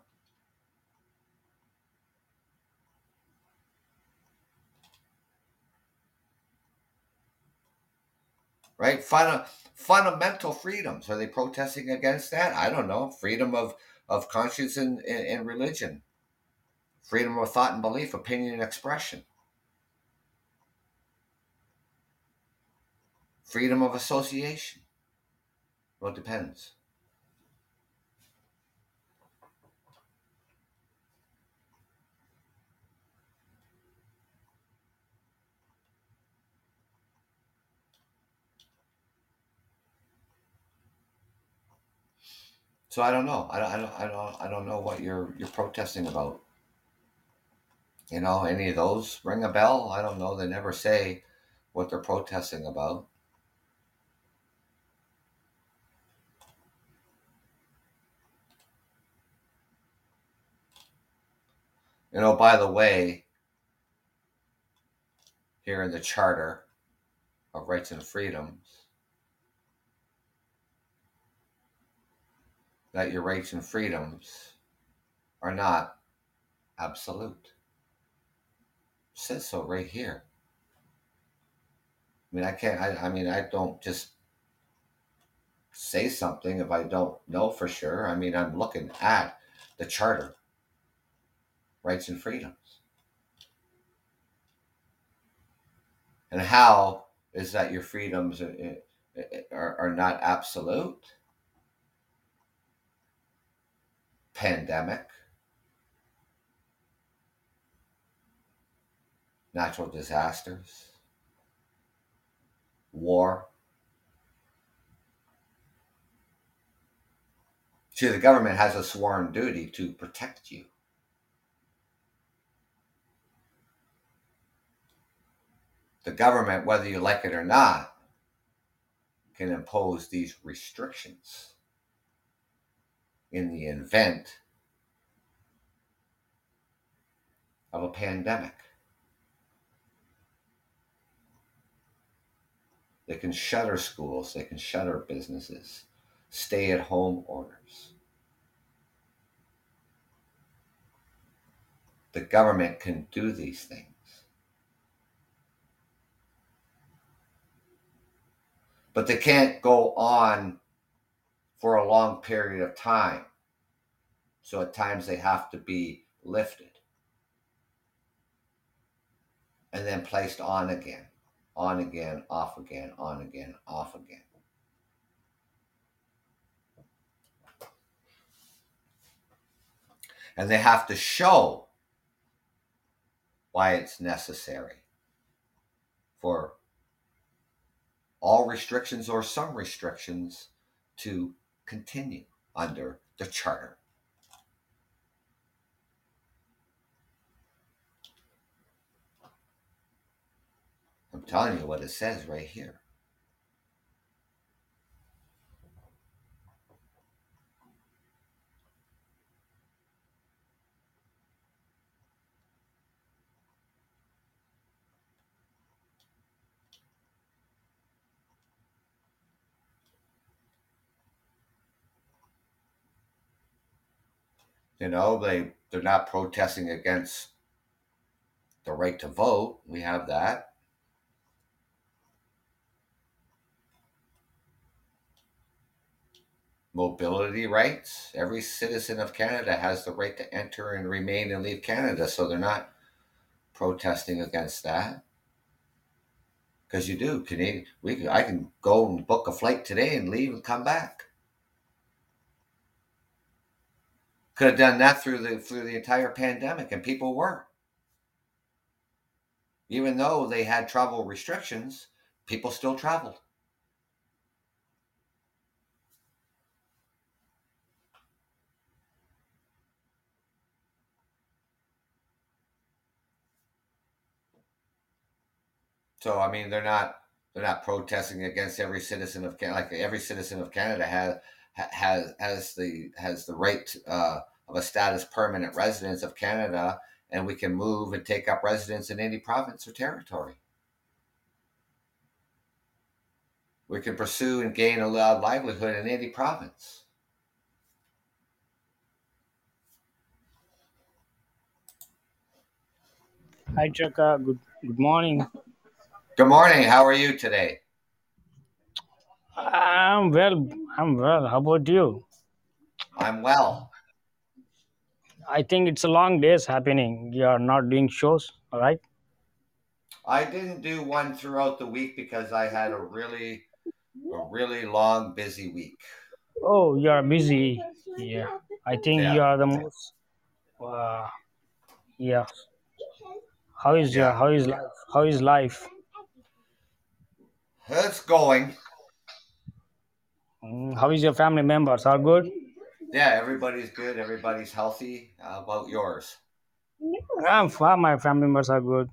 Right? Funda- fundamental freedoms. Are they protesting against that? I don't know. Freedom of, of conscience and, and, and religion, freedom of thought and belief, opinion and expression, freedom of association. Well, it depends. So I don't know. I don't, I don't, I don't, I don't know what you're you're protesting about. You know, any of those ring a bell? I don't know. They never say what they're protesting about. You know, by the way, here in the Charter of Rights and Freedoms, that your rights and freedoms are not absolute. It says so right here. I mean, I can't, I, I mean, I don't just say something if I don't know for sure. I mean, I'm looking at the Charter, rights and freedoms. And how is that your freedoms are, are, are not absolute? Pandemic, natural disasters, war. See, the government has a sworn duty to protect you. The government, whether you like it or not, can impose these restrictions in the event of a pandemic. They can shutter schools, they can shutter businesses, stay at home orders. The government can do these things. But they can't go on for a long period of time. So at times they have to be lifted and then placed on again, on again, off again, on again, off again. And they have to show why it's necessary for all restrictions or some restrictions to continue under the charter. I'm telling you what it says right here. You know, they they're not protesting against the right to vote. We have that. Mobility rights. Every citizen of Canada has the right to enter and remain and leave Canada, so they're not protesting against that. Because you do, Canadian. We, I can go and book a flight today and leave and come back. Could have done that through the through the entire pandemic, and people were. Even though they had travel restrictions, people still traveled. So I mean, they're not they're not protesting against every citizen of Canada. Like every citizen of Canada has has has the has the right uh, of a status permanent residence of Canada, and we can move and take up residence in any province or territory. We can pursue and gain a livelihood in any province. Hi, Chaka. Good good morning. Good morning. How are you today? I'm well. I'm well. How about you? I'm well. I think it's a long days happening. You are not doing shows, all right? I didn't do one throughout the week because I had a really a really long busy week. Oh, you are busy. Yeah. I think you Yeah. are the most. Uh, yeah. How is your Yeah. How is life? How is life? It's going. Mm, How is your family members? Are good? Yeah, everybody's good. Everybody's healthy. How about yours? I'm fine. My family members are good.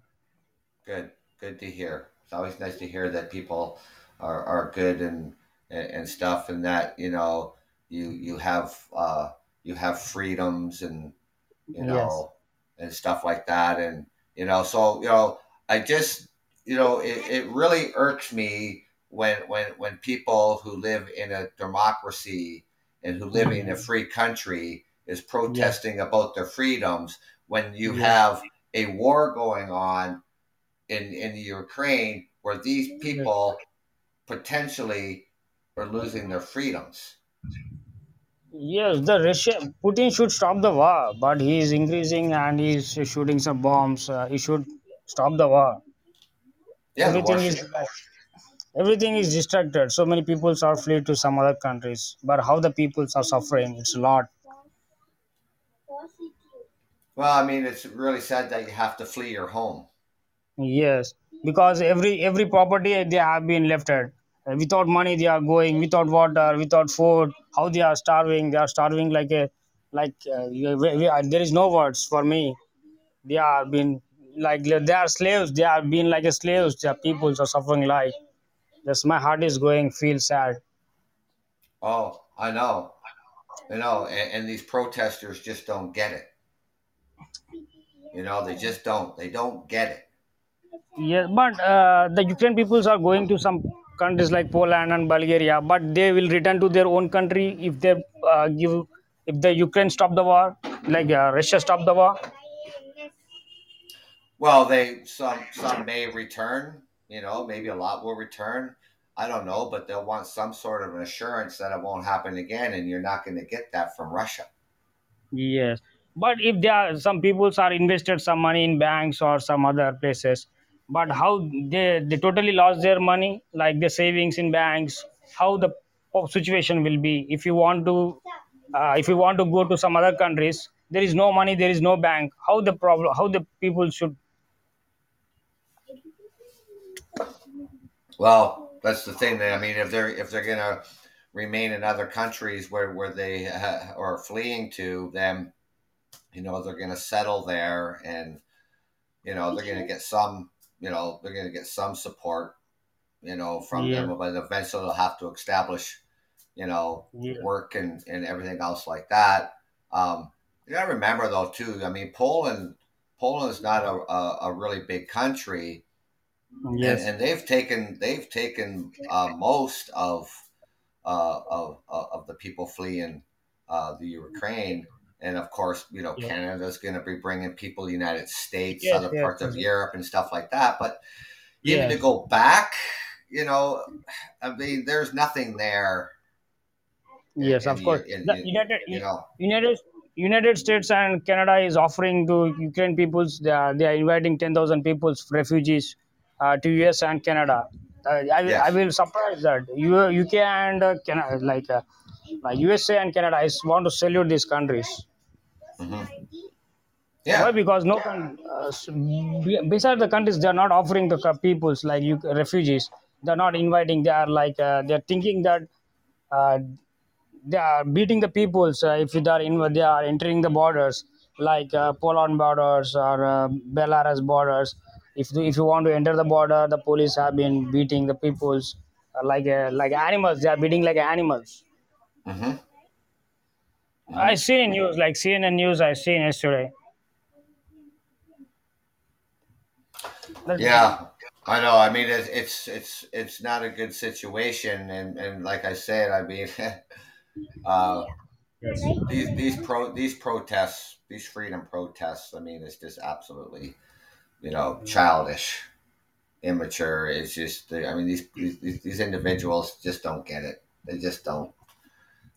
Good. Good to hear. It's always nice to hear that people are, are good and, and and stuff, and that you know you you have uh, you have freedoms and you Yes. know and stuff like that, and you know so you know I just you know it, it really irks me when when when people who live in a democracy and who live in a Mhm. free country is protesting about their freedoms when you Yes. have a war going on in in Ukraine where these people potentially are losing their freedoms. Yes, the Russia Putin should stop the war, but he is increasing and he is shooting some bombs. Uh, he should stop the war. Yeah, the war is everything is distracted. So many people are flee to some other countries, but how the peoples are suffering? It's a lot. Well, I mean, it's really sad that you have to flee your home. Yes, because every every property they have been left at. Uh, Without money, they are going. Without water, without food, how they are starving? They are starving like a like uh, we- there is no words for me. They are been like they are slaves. They are being like a slaves. Their peoples are suffering like. Just my heart is going. Feel sad. Oh, I know, I know, and, and these protesters just don't get it. You know, they just don't. They don't get it. Yes, but uh, the Ukraine peoples are going to some countries like Poland and Bulgaria, but they will return to their own country if they uh, give if the Ukraine stop the war, like uh, Russia stop the war. Well, they some some may return. You know, maybe a lot will return. I don't know, but they'll want some sort of an assurance that it won't happen again, and you're not going to get that from Russia. Yes, but if there are some people are invested some money in banks or some other places, but how they they totally lost their money, like the savings in banks, how the situation will be if you want to uh, if you want to go to some other countries, there is no money, there is no bank. How the problem? How the people should? Well, that's the thing. That, I mean, if they're if they're going to remain in other countries where where they ha- are fleeing to, then you know they're going to settle there, and you know they're going to get some. You know they're going to get some support. You know from Yeah, them, but eventually they'll have to establish. You know yeah, work and and everything else like that. Um, you got to remember though too. I mean, Poland Poland is not a, a, a really big country yes, and they've taken they've taken uh, most of uh, of uh, of the people fleeing uh, the Ukraine, and of course, you know, yeah, Canada's going to be bringing people, the United States, yes, other yes, parts of Europe, and stuff like that. But even to go back, you know, I mean, there's nothing there yes. in Of the course, in, in United you know. United United States and Canada is offering to Ukraine peoples. They are, they are inviting ten thousand peoples refugees to US and Canada. Uh, I will I will surprise that U, UK and uh, Canada like uh, like USA and Canada. I want to salute these countries. hmm Why? Because no uh, s- be- beside the countries, they are not offering the peoples like you refugees. They are not inviting. They are like uh, they are thinking that uh, they are beating the peoples uh, if they are in they are entering the borders like uh, Poland borders or uh, Belarus borders. If if you want to enter the border, the police have been beating the peoples uh, like uh, like animals. They are beating like animals. hmm I hmm seen in news like CNN news. I seen yesterday. That, Yeah, I know. I mean, it's it's it's it's not a good situation, and and like I said, I mean, uh, yes. these these pro these protests, these freedom protests. I mean, it's just absolutely you know childish, immature. It's just I mean these these these individuals just don't get it. They just don't.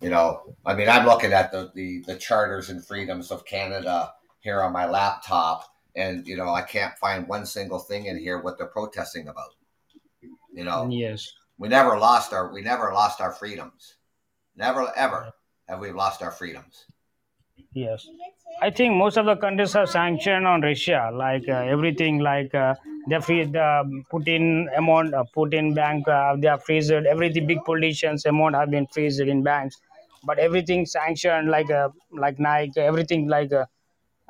You know, I mean, I'm looking at the the, the charters and freedoms of Canada here on my laptop, and you know, I can't find one single thing in here what they're protesting about. You know, Yes. we never lost our we never lost our freedoms. Never ever have we lost our freedoms. Yes, I think most of the countries have sanctioned on Russia, like uh, everything, like uh, they free the Putin amount, uh, Putin bank, uh, they have freezed everything. Big politicians amount have been freezed in banks, but everything sanctioned, like uh, like Nike, everything like uh,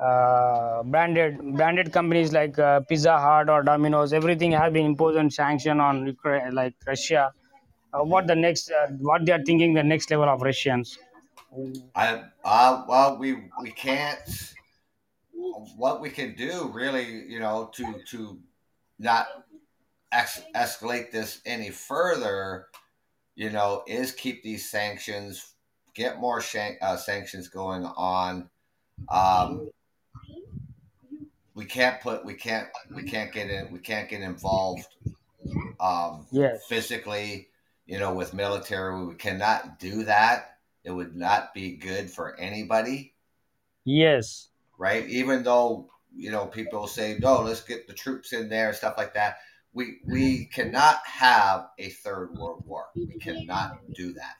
uh, branded branded companies like uh, Pizza Hut or Domino's, everything has been imposed on sanction on Ukraine, like Russia. Uh, what the next? Uh, what they are thinking the next level of Russians? I uh, well, we we can't. What we can do, really, you know, to to not ex- escalate this any further, you know, is keep these sanctions, get more shank, uh, sanctions going on. Um, we can't put, we can't, we can't get in, we can't get involved um, Yes. physically, you know, with military. We cannot do that. It would not be good for anybody, Yes. right? Even though you know people say, "No, let's get the troops in there," and stuff like that. We we cannot have a third world war. We cannot do that.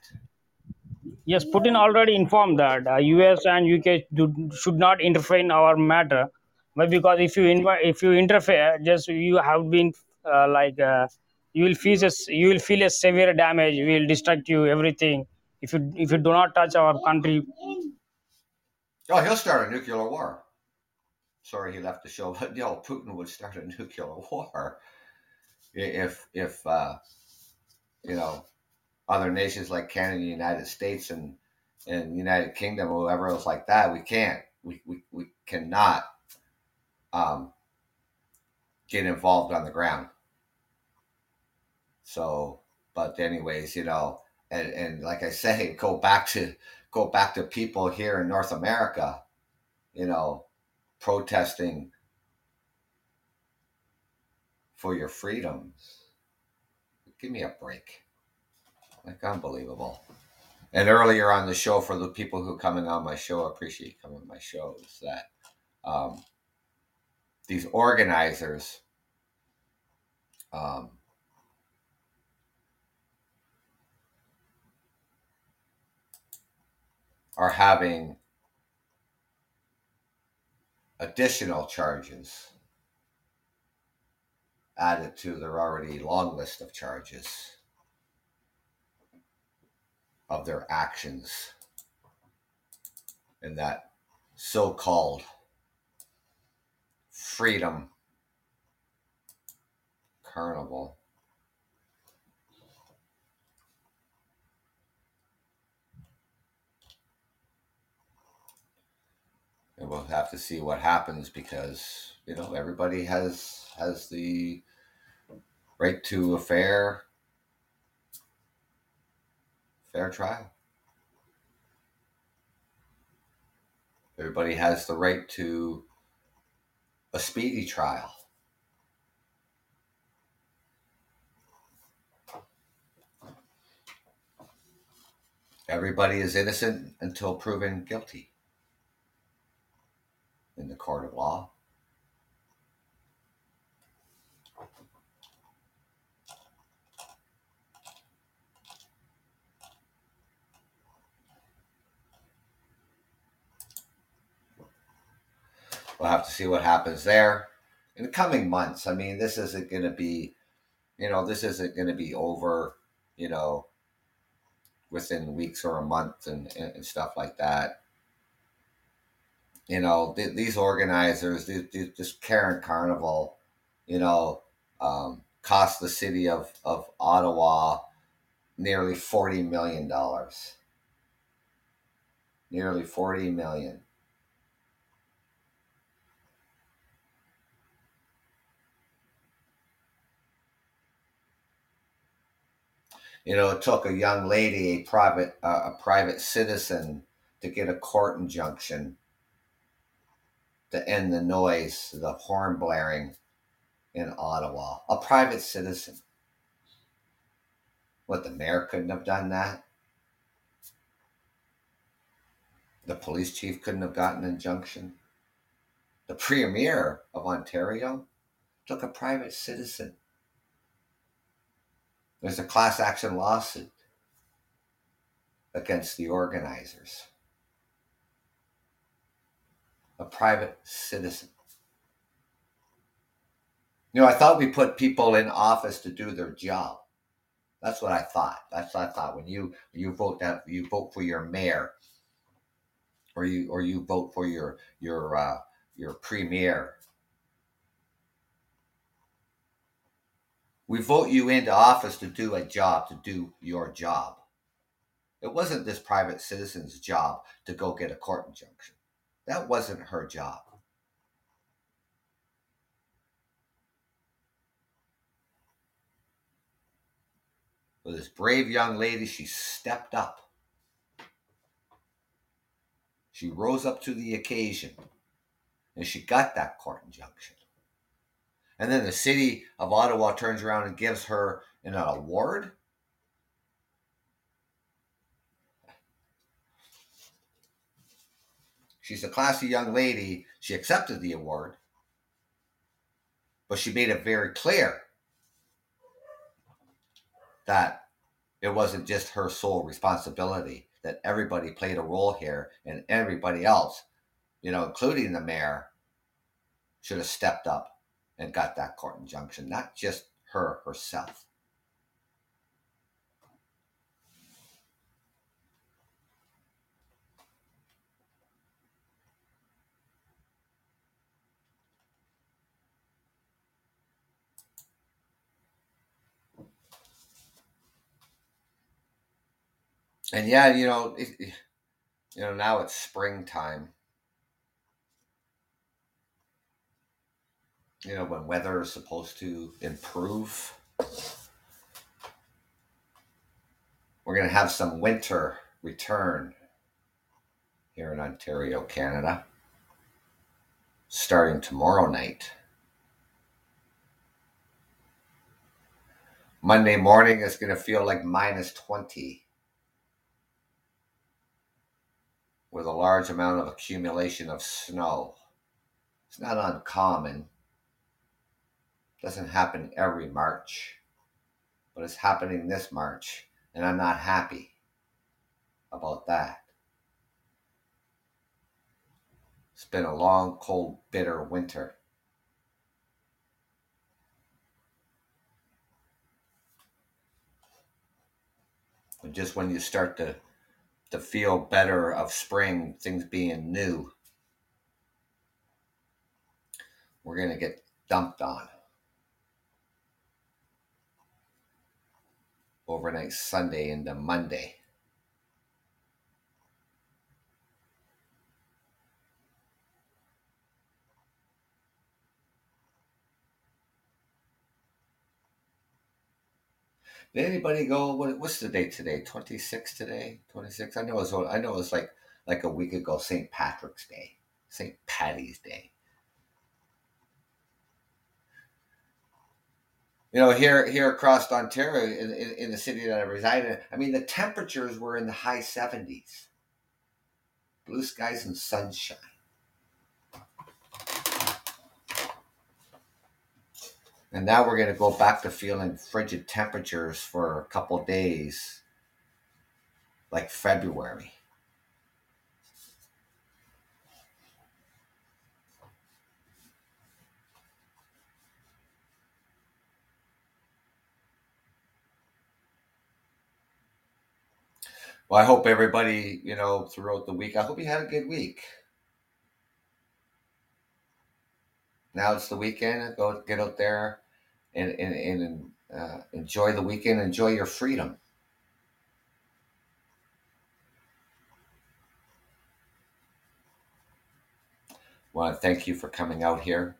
Yes, Putin already informed that uh, US and UK do, should not interfere in our matter, but because if you inv- if you interfere, just you have been uh, like uh, you will feel a, you will feel a severe damage. We will distract you everything if you if you do not touch our country. Oh, he'll start a nuclear war. Sorry, he left the show, but you know, Putin would start a nuclear war if if uh, you know other nations like Canada, United States, and and United Kingdom, or whoever else like that. We can't. We we, we cannot um, get involved on the ground. So, but anyways, you know, and and like I say, go back to go back to people here in North America, you know, protesting for your freedoms. Give me a break. Like unbelievable. And earlier on the show, for the people who coming on my show, I appreciate coming on my show, is that um, these organizers um, are having additional charges added to their already long list of charges of their actions in that so called freedom carnival. Have to see what happens because you know everybody has has the right to a fair fair trial. Everybody has the right to a speedy trial. Everybody is innocent until proven guilty in the court of law. We'll have to see what happens there in the coming months. I mean, this isn't going to be, you know, this isn't going to be over, you know, within weeks or a month and, and stuff like that. You know, th- these organizers, th- th- this Karen Carnival, you know, um, cost the city of, of Ottawa nearly $40 million. Nearly 40 million. You know, it took a young lady, a private uh, a private citizen, to get a court injunction to end the noise, the horn blaring in Ottawa. A private citizen. What the mayor couldn't have done that. The police chief couldn't have gotten an injunction. The premier of Ontario took a private citizen there's a class action lawsuit against the organizers. A private citizen. You know, I thought we put people in office to do their job. That's what I thought. That's what I thought. When you you vote that you vote for your mayor, or you or you vote for your your uh, your premier, We vote you into office to do a job, to do your job. It wasn't this private citizen's job to go get a court injunction. That wasn't her job. But this brave young lady, she stepped up. She rose up to the occasion and she got that court injunction. And then the city of Ottawa turns around and gives her an award. She's a classy young lady. She accepted the award, but she made it very clear that it wasn't just her sole responsibility, that everybody played a role here and everybody else, you know, including the mayor, should have stepped up and got that court injunction, not just her herself. And yeah, you know, it, you know, now it's springtime you know, when weather is supposed to improve. We're going to have some winter return here in Ontario, Canada, starting tomorrow night. Monday morning is going to feel like minus 20 with a large amount of accumulation of snow. It's not uncommon. Doesn't happen every March, but it's happening this March, and I'm not happy about that. It's been a long, cold, bitter winter. And just when you start to to feel better of spring, things being new, we're going to get dumped on. Overnight Sunday into Monday. Did anybody go? What, what's the date today? Twenty six today. Twenty six. I know it was. I know it was like like a week ago. St. Patrick's Day. St. Patty's Day. You know, here here across Ontario, in, in, in the city that I reside in, I mean, the temperatures were in the high seventies. Blue skies and sunshine. And now we're going to go back to feeling frigid temperatures for a couple days, like February. Well, I hope everybody, you know, throughout the week, I hope you had a good week. Now it's the weekend. Go get out there and, and, and uh, enjoy the weekend. Enjoy your freedom. to thank you for coming out here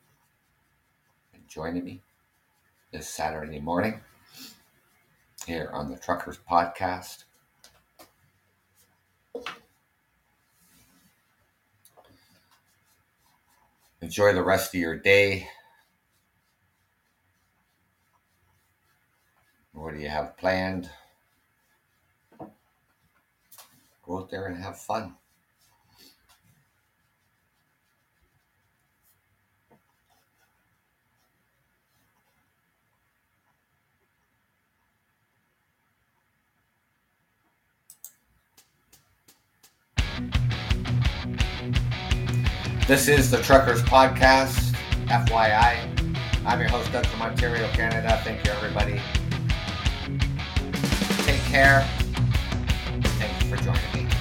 and joining me this Saturday morning here on the Truckers Podcast. Enjoy the rest of your day. What do you have planned? Go out there and have fun. This is the Truckers Podcast, FYI. I'm your host, Doug from Ontario, Canada. Thank you, everybody. Take care. Thank you for joining me.